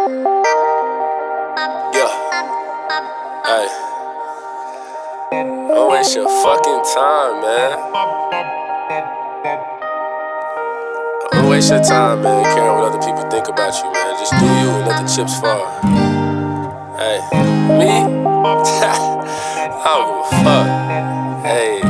Yeah. Hey. Don't waste your fucking time, man. Don't waste your time, man, caring what other people think about you, man. Just do you and let the chips fall. Hey, me? I don't give a fuck. Hey.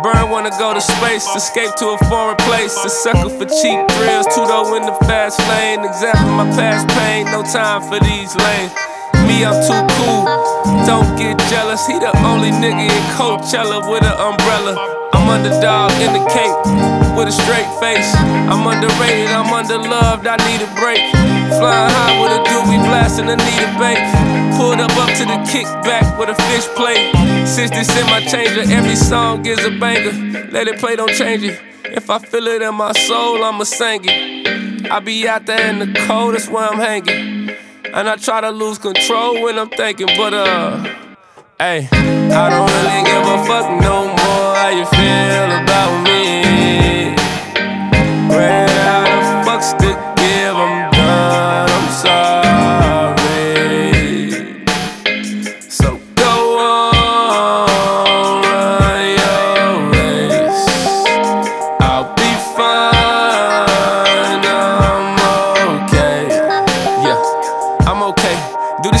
Burn wanna go to space, escape to a foreign place. A sucker for cheap thrills, two though in the fast lane. Examine my past pain, no time for these lanes. Me, I'm too cool. Don't get jealous. He the only nigga in Coachella with an umbrella. I'm underdog in the cape with a straight face. I'm underrated, I'm underloved, I need a break. Flying high with a doobie blasting Anita Banks. Pulled up up to the kickback with a fish plate. Since this in my changer, every song is a banger. Let it play, don't change it. If I feel it in my soul, I'ma sing it. I be out there in the cold, that's where I'm hanging. And I try to lose control when I'm thinking, but uh, hey, I don't really give a fuck no more how you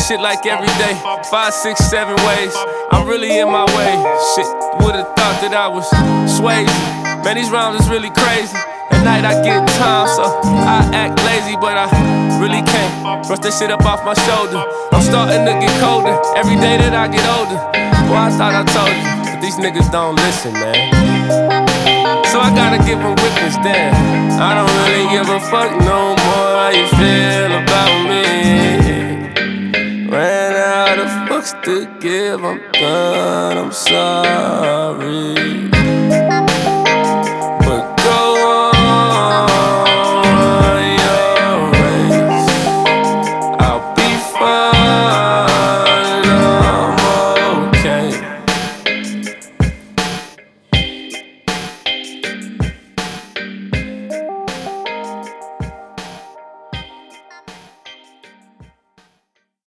shit like every day. Five, six, seven ways. I'm really in my way. Shit, would've thought that I was swayed. Man, these rounds is really crazy. At night I get time, so I act lazy, but I really can't brush that shit up off my shoulder. I'm starting to get colder every day that I get older. Boy, I thought I told you, but these niggas don't listen, man. So I gotta give them witness then. I don't really give a fuck no more I'm done, I'm sorry.